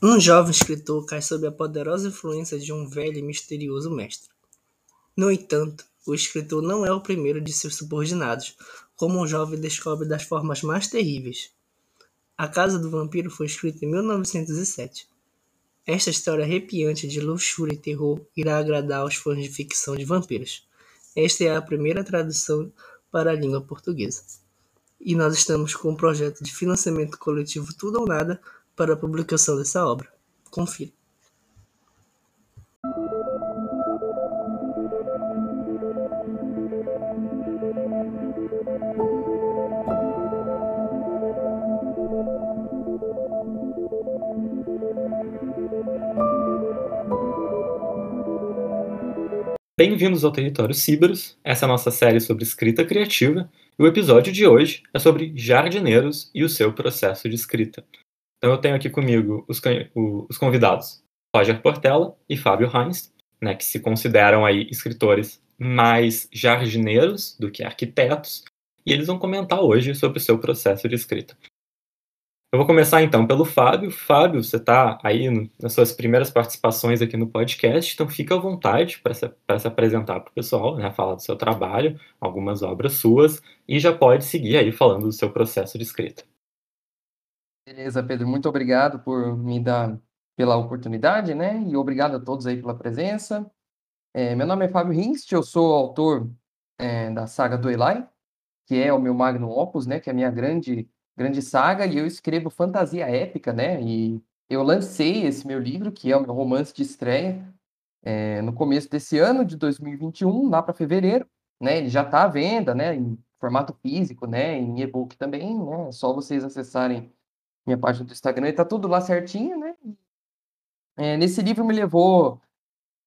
Um jovem escritor cai sob a poderosa influência de um velho e misterioso mestre. No entanto, o escritor não é o primeiro de seus subordinados, como um jovem descobre das formas mais terríveis. A Casa do Vampiro foi escrita em 1907. Esta história arrepiante de luxúria e terror irá agradar aos fãs de ficção de vampiros. Esta é a primeira tradução para a língua portuguesa. E nós estamos com um projeto de financiamento coletivo Tudo ou Nada para a publicação dessa obra. Confira. Bem-vindos ao Território Cíberos, essa é a nossa série sobre escrita criativa, e o episódio de hoje é sobre jardineiros e o seu processo de escrita. Então eu tenho aqui comigo os, os convidados Roger Portela e Fábio Heinz, né, que se consideram aí escritores mais jardineiros do que arquitetos, e eles vão comentar hoje sobre o seu processo de escrita. Eu vou começar então pelo Fábio. Fábio, você está aí nas suas primeiras participações aqui no podcast, então fica à vontade para se, se, apresentar para o pessoal, né, falar do seu trabalho, algumas obras suas, e já pode seguir aí falando do seu processo de escrita. Beleza, Pedro, muito obrigado por me dar pela oportunidade, né? E obrigado a todos aí pela presença. É, meu nome é Fábio Hinst, eu sou autor é, da saga do Eli, que é o meu magnum opus, né? Que é a minha grande, grande saga, e eu escrevo fantasia épica, né? E eu lancei esse meu livro, que é o meu romance de estreia, é, no começo desse ano, de 2021, lá para fevereiro, né? Ele já está à venda, né? Em formato físico, né? Em e-book também, né? É só vocês acessarem minha página do Instagram, e tá tudo lá certinho, né? É, nesse livro me levou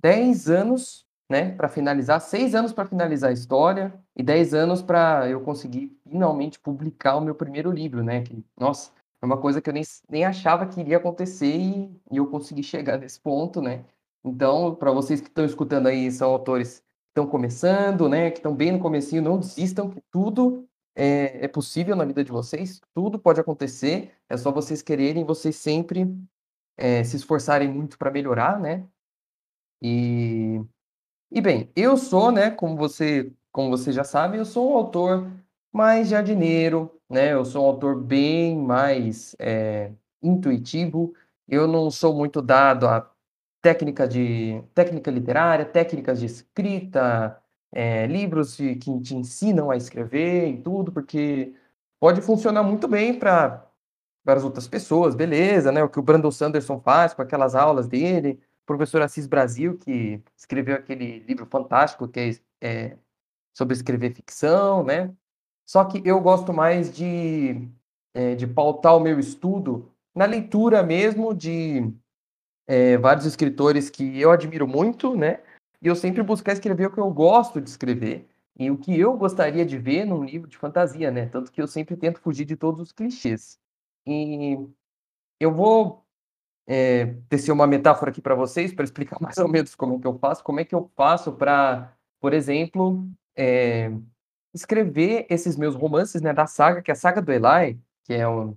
10 anos, né, para finalizar, 6 anos para finalizar a história e 10 anos para eu conseguir finalmente publicar o meu primeiro livro, né? Que, nossa, é uma coisa que eu nem, nem achava que iria acontecer e, e eu consegui chegar nesse ponto, né? Então, para vocês que estão escutando aí, são autores que estão começando, né, que estão bem no comecinho, não desistam, que tudo é, é possível na vida de vocês, tudo pode acontecer, é só vocês quererem, vocês sempre é, se esforçarem muito para melhorar, né? E, e bem, eu sou, né, como você, como você já sabe, eu sou um autor mais jardineiro, né? Eu sou um autor bem mais é, intuitivo. Eu não sou muito dado a técnica de técnica literária, técnicas de escrita, é, livros de, que te ensinam a escrever e tudo, porque pode funcionar muito bem para as outras pessoas, beleza, né? O que o Brandon Sanderson faz com aquelas aulas dele, o professor Assis Brasil, que escreveu aquele livro fantástico que é, é sobre escrever ficção, né? Só que eu gosto mais de, é, de pautar o meu estudo na leitura mesmo de é, vários escritores que eu admiro muito, né? E eu sempre buscar escrever o que eu gosto de escrever e o que eu gostaria de ver num livro de fantasia, né? Tanto que eu sempre tento fugir de todos os clichês. E eu vou é, tecer uma metáfora aqui para vocês para explicar mais ou menos como é que eu faço, como é que eu faço para, por exemplo, é, escrever esses meus romances, né, da saga, que é a saga do Eli, que é, um,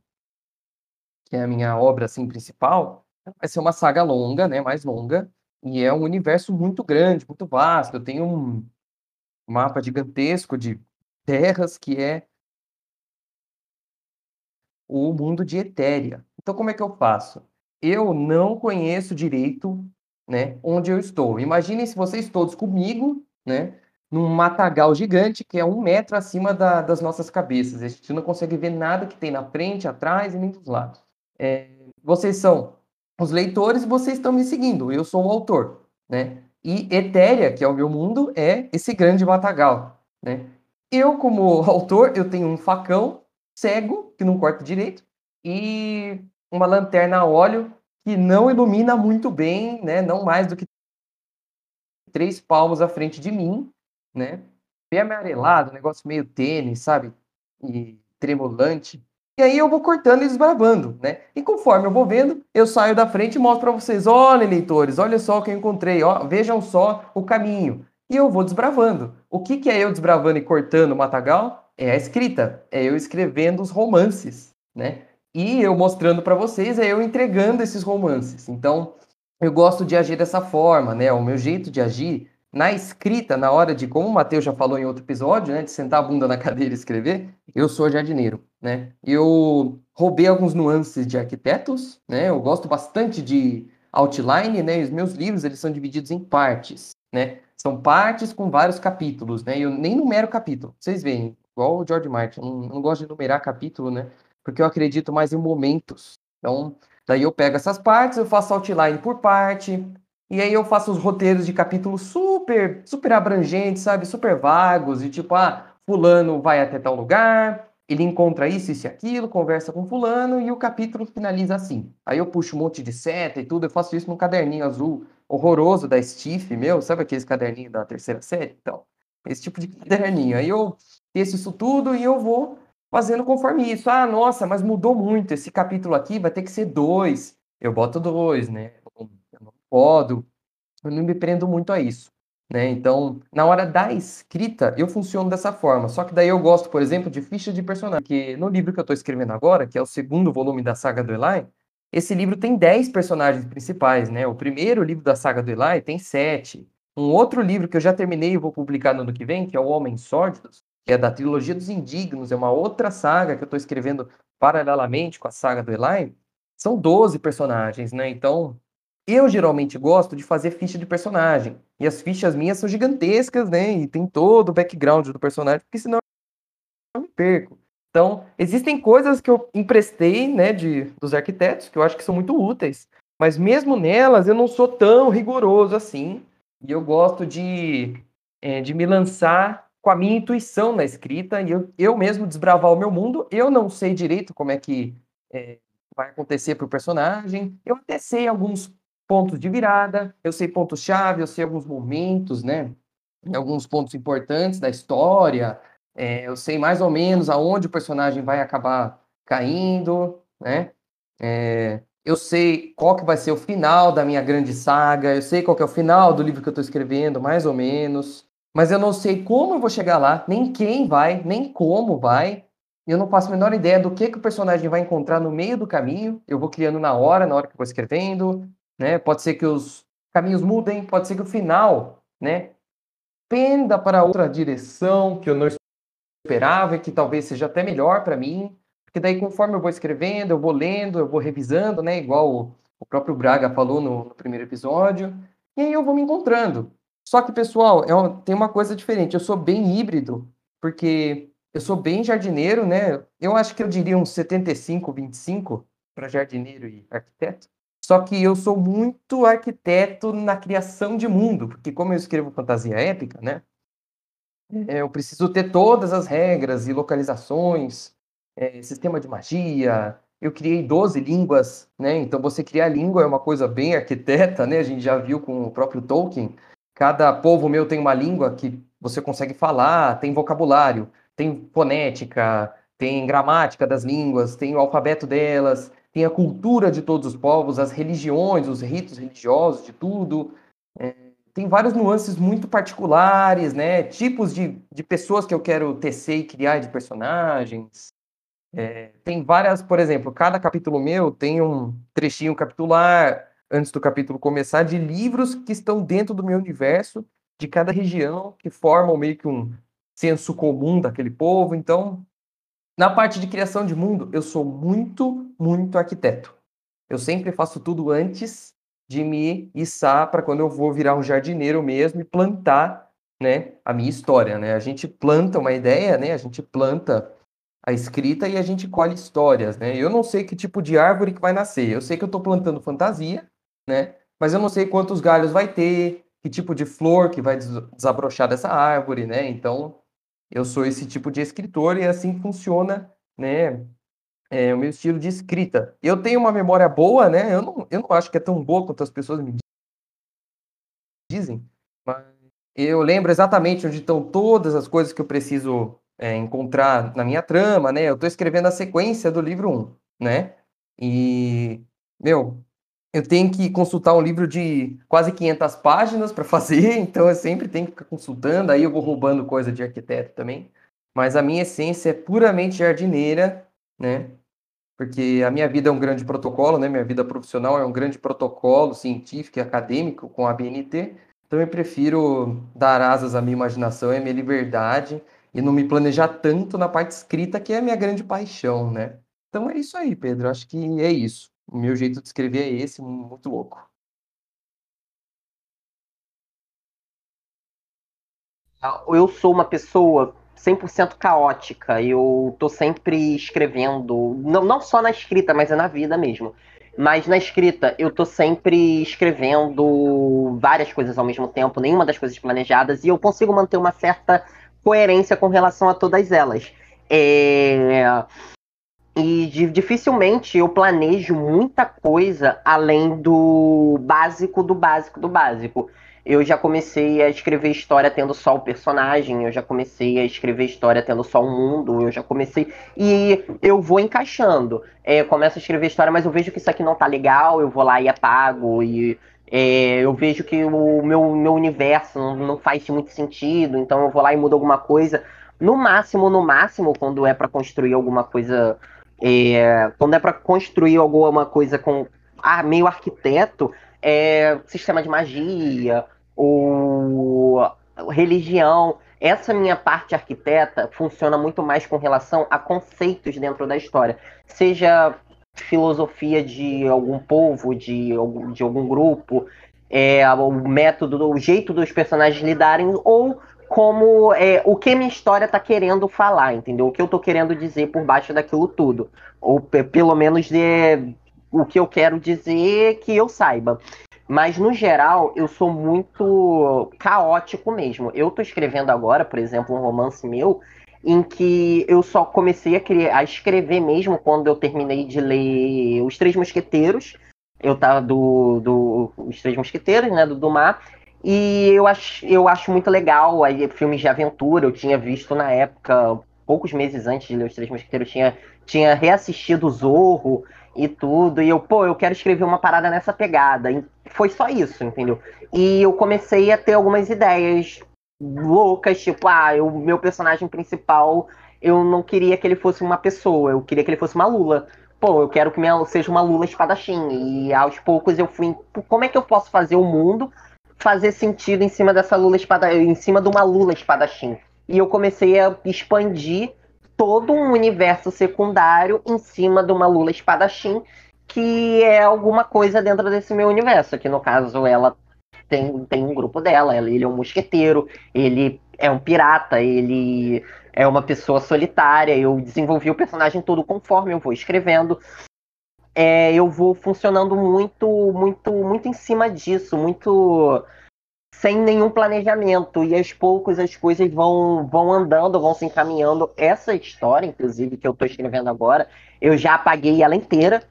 que é a minha obra assim principal, vai ser uma saga longa, né, mais longa, e é um universo muito grande, muito vasto. Eu tenho um mapa gigantesco de terras que é o mundo de Etéria. Então, como é que eu faço? Eu não conheço direito né, onde eu estou. Imaginem se vocês todos comigo, né, num matagal gigante que é um metro acima da, das nossas cabeças. A gente não consegue ver nada que tem na frente, atrás e nem dos lados. É, vocês são os leitores, vocês estão me seguindo, eu sou o autor, né? E Etéria, que é o meu mundo, é esse grande matagal, né? Eu, como autor, eu tenho um facão cego, que não corta direito, e uma lanterna a óleo que não ilumina muito bem, né? Não mais do que três palmos à frente de mim, né? Bem amarelado, negócio meio tênis, sabe? E tremulante. E aí eu vou cortando e desbravando, né? E conforme eu vou vendo, eu saio da frente e mostro para vocês, olha, leitores, olha só o que eu encontrei, ó, vejam só o caminho. E eu vou desbravando. O que, que é eu desbravando e cortando o matagal? É a escrita, é eu escrevendo os romances, né? E eu mostrando para vocês, é eu entregando esses romances. Então, eu gosto de agir dessa forma, né? O meu jeito de agir na escrita, na hora de, como o Matheus já falou em outro episódio, né, de sentar a bunda na cadeira e escrever, eu sou jardineiro, né? Eu roubei alguns nuances de arquitetos, né? Eu gosto bastante de outline, né? Os meus livros, eles são divididos em partes, né? São partes com vários capítulos, né? Eu nem numero capítulo. Vocês veem, igual o George Martin, não, não gosto de numerar capítulo, né? Porque eu acredito mais em momentos. Então, daí eu pego essas partes, eu faço outline por parte, e aí eu faço os roteiros de capítulos super, super abrangentes, sabe? Super vagos, e tipo, ah, fulano vai até tal lugar, ele encontra isso, isso e aquilo, conversa com fulano, e o capítulo finaliza assim. Aí eu puxo um monte de seta e tudo, eu faço isso num caderninho azul horroroso da Stiff, meu, sabe aqueles caderninhos da terceira série? Então, esse tipo de caderninho. Aí eu teço isso tudo e eu vou fazendo conforme isso. Ah, nossa, mas mudou muito, esse capítulo aqui vai ter que ser dois. Eu boto dois, né? Podo, eu não me prendo muito a isso. Né? Então, na hora da escrita, eu funciono dessa forma. Só que daí eu gosto, por exemplo, de ficha de personagem. Porque no livro que eu estou escrevendo agora, que é o segundo volume da saga do Eli, esse livro tem 10 personagens principais, né? O primeiro livro da saga do Eli tem 7. Um outro livro que eu já terminei e vou publicar no ano que vem, que é O Homem Sórdidos, que é da trilogia dos Indignos, é uma outra saga que eu estou escrevendo paralelamente com a saga do Eli. São 12 personagens, né? Então, eu geralmente gosto de fazer ficha de personagem. E as fichas minhas são gigantescas, né? E tem todo o background do personagem, porque senão eu me perco. Então, existem coisas que eu emprestei, né, de, dos arquitetos, que eu acho que são muito úteis. Mas mesmo nelas, eu não sou tão rigoroso assim. E eu gosto de, é, de me lançar com a minha intuição na escrita e eu, eu mesmo desbravar o meu mundo. Eu não sei direito como é que é, vai acontecer para o personagem. Eu até sei alguns pontos de virada, eu sei pontos-chave, eu sei alguns momentos, né? Alguns pontos importantes da história, é, eu sei mais ou menos aonde o personagem vai acabar caindo, né? É, eu sei qual que vai ser o final da minha grande saga, eu sei qual que é o final do livro que eu estou escrevendo, mais ou menos, mas eu não sei como eu vou chegar lá, nem quem vai, nem como vai. Eu não faço a menor ideia do que, que o personagem vai encontrar no meio do caminho. Eu vou criando na hora, na hora que eu vou escrevendo né? Pode ser que os caminhos mudem, pode ser que o final, né, penda para outra direção que eu não esperava e que talvez seja até melhor para mim, porque daí conforme eu vou escrevendo, eu vou lendo, eu vou revisando, né, igual o, próprio Braga falou no, no, primeiro episódio, e aí eu vou me encontrando. Só que, pessoal, é tem uma coisa diferente, eu sou bem híbrido, porque eu sou bem jardineiro, né? Eu acho que eu diria uns 75, 25 para jardineiro e arquiteto. Só que eu sou muito arquiteto na criação de mundo, porque como eu escrevo fantasia épica, né? É, eu preciso ter todas as regras e localizações, é, sistema de magia. Eu criei 12 línguas, né? Então você criar língua é uma coisa bem arquiteta, né? A gente já viu com o próprio Tolkien. Cada povo meu tem uma língua que você consegue falar, tem vocabulário, tem fonética, tem gramática das línguas, tem o alfabeto delas, tem a cultura de todos os povos, as religiões, os ritos religiosos, de tudo. É, tem várias nuances muito particulares, né? Tipos de, de pessoas que eu quero tecer e criar de personagens. É, tem várias, por exemplo, cada capítulo meu tem um trechinho capitular antes do capítulo começar de livros que estão dentro do meu universo de cada região que formam meio que um senso comum daquele povo. Então, na parte de criação de mundo, eu sou muito, muito arquiteto. Eu sempre faço tudo antes de me içar para quando eu vou virar um jardineiro mesmo e plantar, né, a minha história, né? A gente planta uma ideia, né? A gente planta a escrita e a gente colhe histórias, né? Eu não sei que tipo de árvore que vai nascer. Eu sei que eu estou plantando fantasia, né? Mas eu não sei quantos galhos vai ter, que tipo de flor que vai desabrochar dessa árvore, né? Então, eu sou esse tipo de escritor e é assim funciona, né, é, o meu estilo de escrita. Eu tenho uma memória boa, né, eu não, eu não acho que é tão boa quanto as pessoas me dizem, mas eu lembro exatamente onde estão todas as coisas que eu preciso é, encontrar na minha trama, né, eu estou escrevendo a sequência do livro 1, né, e, meu, eu tenho que consultar um livro de quase 500 páginas para fazer, então eu sempre tenho que ficar consultando, aí eu vou roubando coisa de arquiteto também. Mas a minha essência é puramente jardineira, né? porque a minha vida é um grande protocolo, né? Minha vida profissional é um grande protocolo científico e acadêmico com a BNT. Então eu prefiro dar asas à minha imaginação e à minha liberdade e não me planejar tanto na parte escrita, que é a minha grande paixão, né? Então é isso aí, Pedro. Acho que é isso. O meu jeito de escrever é esse, muito louco. Eu sou uma pessoa 100% caótica. Eu tô sempre escrevendo, não, não só na escrita, mas é na vida mesmo. Mas na escrita, eu tô sempre escrevendo várias coisas ao mesmo tempo, nenhuma das coisas planejadas, e eu consigo manter uma certa coerência com relação a todas elas. É... E dificilmente eu planejo muita coisa além do básico do básico do básico eu já comecei a escrever história tendo só o personagem, eu já comecei a escrever história tendo só o mundo, eu já comecei. E eu vou encaixando. É, começo a escrever história, mas eu vejo que isso aqui não tá legal, eu vou lá e apago. E é, eu vejo que o meu, meu universo não, não faz muito sentido, então eu vou lá e mudo alguma coisa. No máximo, no máximo, quando é para construir alguma coisa. É, quando é para construir alguma coisa com ah, meio arquiteto, é, sistema de magia, ou religião. Essa minha parte arquiteta funciona muito mais com relação a conceitos dentro da história, seja filosofia de algum povo, de algum, de algum grupo, é, o método, o jeito dos personagens lidarem, ou como é, o que minha história está querendo falar, entendeu? O que eu estou querendo dizer por baixo daquilo tudo. Ou pelo menos de, o que eu quero dizer que eu saiba. Mas, no geral, eu sou muito caótico mesmo. Eu tô escrevendo agora, por exemplo, um romance meu, em que eu só comecei a, criar, a escrever mesmo quando eu terminei de ler Os Três Mosqueteiros. Eu tava do, do Os Três Mosqueteiros, né, do Dumas. E eu acho, eu acho muito legal aí, filmes de aventura. Eu tinha visto na época, poucos meses antes de ler Os Três Mosqueteiros, tinha, tinha reassistido Zorro e tudo. E eu, pô, eu quero escrever uma parada nessa pegada. E foi só isso, entendeu? E eu comecei a ter algumas ideias loucas, tipo, ah, o meu personagem principal, eu não queria que ele fosse uma pessoa, eu queria que ele fosse uma Lula. Pô, eu quero que minha seja uma Lula espadachim. E aos poucos eu fui, como é que eu posso fazer o mundo fazer sentido em cima dessa Lula espadachim, em cima de uma Lula espadachim? E eu comecei a expandir todo um universo secundário em cima de uma Lula espadachim, que é alguma coisa dentro desse meu universo. Que no caso ela tem, tem um grupo dela, ele é um mosqueteiro, ele é um pirata, ele é uma pessoa solitária. Eu desenvolvi o personagem todo conforme eu vou escrevendo. É, eu vou funcionando muito, muito, muito em cima disso, muito sem nenhum planejamento. E aos poucos as coisas vão, vão andando, vão se encaminhando. Essa história, inclusive, que eu estou escrevendo agora, eu já apaguei ela inteira.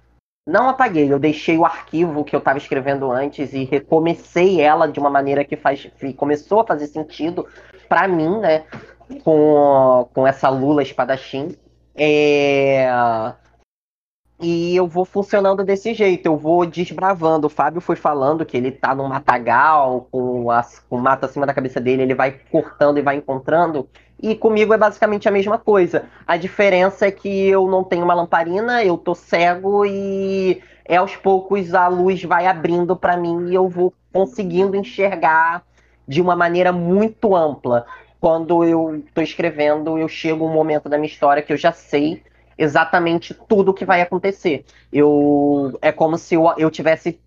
Não apaguei, eu deixei o arquivo que eu estava escrevendo antes e recomecei ela de uma maneira que faz, começou a fazer sentido para mim, né? Com, com essa Lula espadachim. É, e eu vou funcionando desse jeito, eu vou desbravando. O Fábio foi falando que ele tá num matagal, com, com mata acima da cabeça dele, ele vai cortando e vai encontrando. E comigo é basicamente a mesma coisa. A diferença é que eu não tenho uma lamparina, eu tô cego e é aos poucos a luz vai abrindo para mim e eu vou conseguindo enxergar de uma maneira muito ampla. Quando eu tô escrevendo, eu chego um momento da minha história que eu já sei exatamente tudo o que vai acontecer. Eu é como se eu, eu tivesse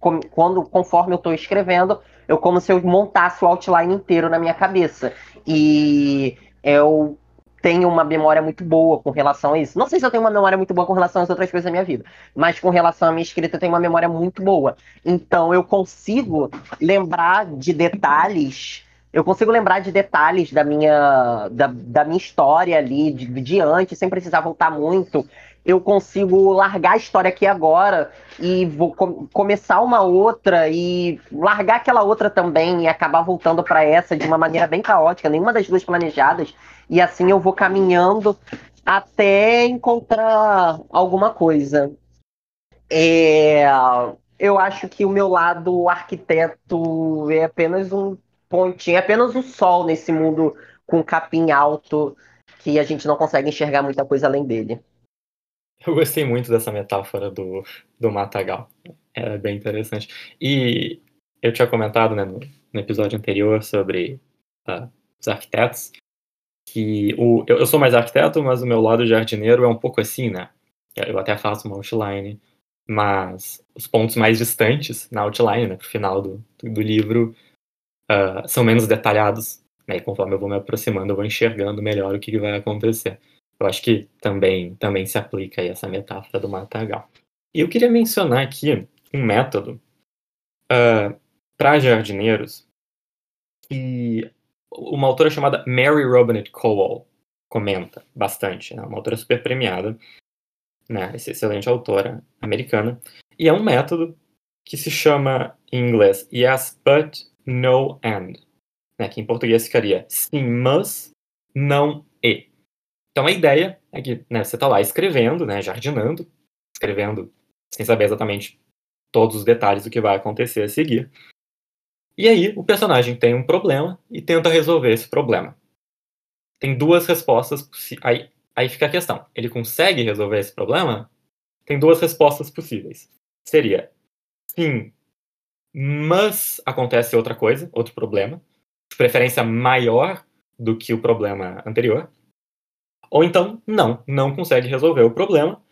quando conforme eu estou escrevendo, eu como se eu montasse o outline inteiro na minha cabeça. E eu tenho uma memória muito boa com relação a isso. Não sei se eu tenho uma memória muito boa com relação às outras coisas da minha vida, mas com relação à minha escrita eu tenho uma memória muito boa. Então eu consigo lembrar de detalhes eu consigo lembrar de detalhes da minha, da, da minha história ali, de, de antes, sem precisar voltar muito. Eu consigo largar a história aqui agora e vou com, começar uma outra e largar aquela outra também e acabar voltando para essa de uma maneira bem caótica, nenhuma das duas planejadas. E assim eu vou caminhando até encontrar alguma coisa. É, eu acho que o meu lado arquiteto é apenas um pontinha, apenas o sol nesse mundo com capim alto que a gente não consegue enxergar muita coisa além dele. Eu gostei muito dessa metáfora do, do matagal. É bem interessante. E eu tinha comentado né, no, no episódio anterior sobre uh, os arquitetos que o, eu, eu, sou mais arquiteto, mas o meu lado jardineiro é um pouco assim, né? Eu até faço uma outline, mas os pontos mais distantes na outline, né, pro final do, do livro, uh, são menos detalhados. Né, e conforme eu vou me aproximando, eu vou enxergando melhor o que, que vai acontecer. Eu acho que também, também se aplica aí essa metáfora do matagal. E eu queria mencionar aqui um método uh, para jardineiros que uma autora chamada Mary Robinette Cowell comenta bastante, né? uma autora super premiada, né? Essa excelente autora americana. E é um método que se chama em inglês Yes, but, no, and. Né? Que em português ficaria sim, mas, não e. Então a ideia é que né, você está lá escrevendo, né, jardinando, escrevendo sem saber exatamente todos os detalhes do que vai acontecer a seguir. E aí o personagem tem um problema e tenta resolver esse problema. Tem duas respostas. Aí, aí fica a questão: ele consegue resolver esse problema? Tem duas respostas possíveis. Seria sim, mas acontece outra coisa, outro problema, de preferência maior do que o problema anterior. Ou então, não, não consegue resolver o problema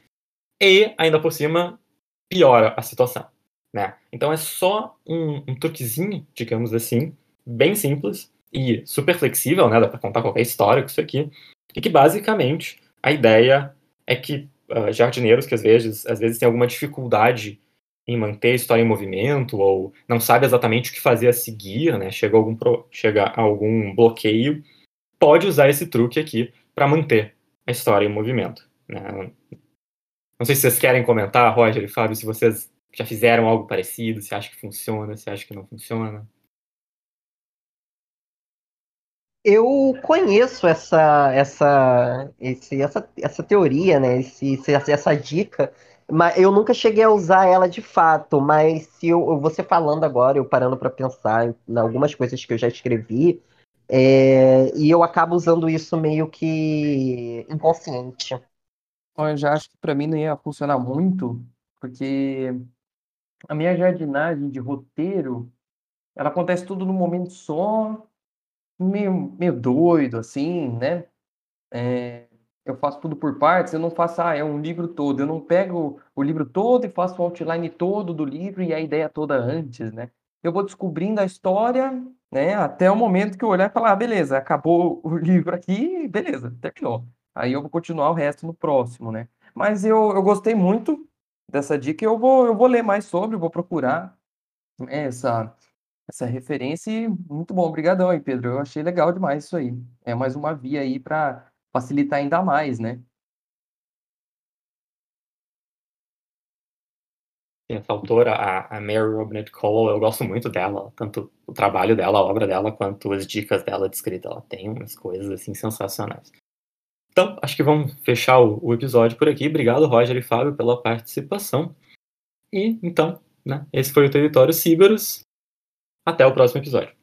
e, ainda por cima, piora a situação. Né? Então é só um, um truquezinho, digamos assim, bem simples e super flexível, né? dá para contar qualquer história com isso aqui, e que basicamente a ideia é que uh, jardineiros que às vezes, às vezes têm alguma dificuldade em manter a história em movimento ou não sabe exatamente o que fazer a seguir, né? chega, algum pro, chega algum bloqueio, pode usar esse truque aqui para manter a história em movimento. Né? Não sei se vocês querem comentar, Roger e Fábio, se vocês já fizeram algo parecido, se acha que funciona, se acha que não funciona. Eu conheço essa essa esse, essa, essa teoria, né? Esse, essa dica, mas eu nunca cheguei a usar ela de fato. Mas se eu, você falando agora, eu parando para pensar em algumas coisas que eu já escrevi, é, e eu acabo usando isso meio que inconsciente. Eu já acho que para mim não ia funcionar muito, porque a minha jardinagem de roteiro, ela acontece tudo num momento só, meio, meio doido, assim, né? É, eu faço tudo por partes, eu não faço, ah, é um livro todo, eu não pego o livro todo e faço o outline todo do livro e a ideia toda antes, né? Eu vou descobrindo a história né? Até o momento que eu olhar e falar, ah, beleza, acabou o livro aqui, beleza, terminou. Aí eu vou continuar o resto no próximo, né? Mas eu, eu gostei muito dessa dica eu vou, eu vou ler mais sobre, vou procurar né, essa, essa referência e muito bom, obrigadão aí, Pedro. Eu achei legal demais isso aí. É mais uma via aí para facilitar ainda mais, né? essa autora, a, Mary Robinette Cole, eu gosto muito dela, tanto o trabalho dela, a obra dela, quanto as dicas dela de escrita. Ela tem umas coisas assim sensacionais. Então, acho que vamos fechar o, o episódio por aqui. Obrigado, Roger e Fábio, pela participação. E então, né, esse foi o Território Ciberus. Até o próximo episódio.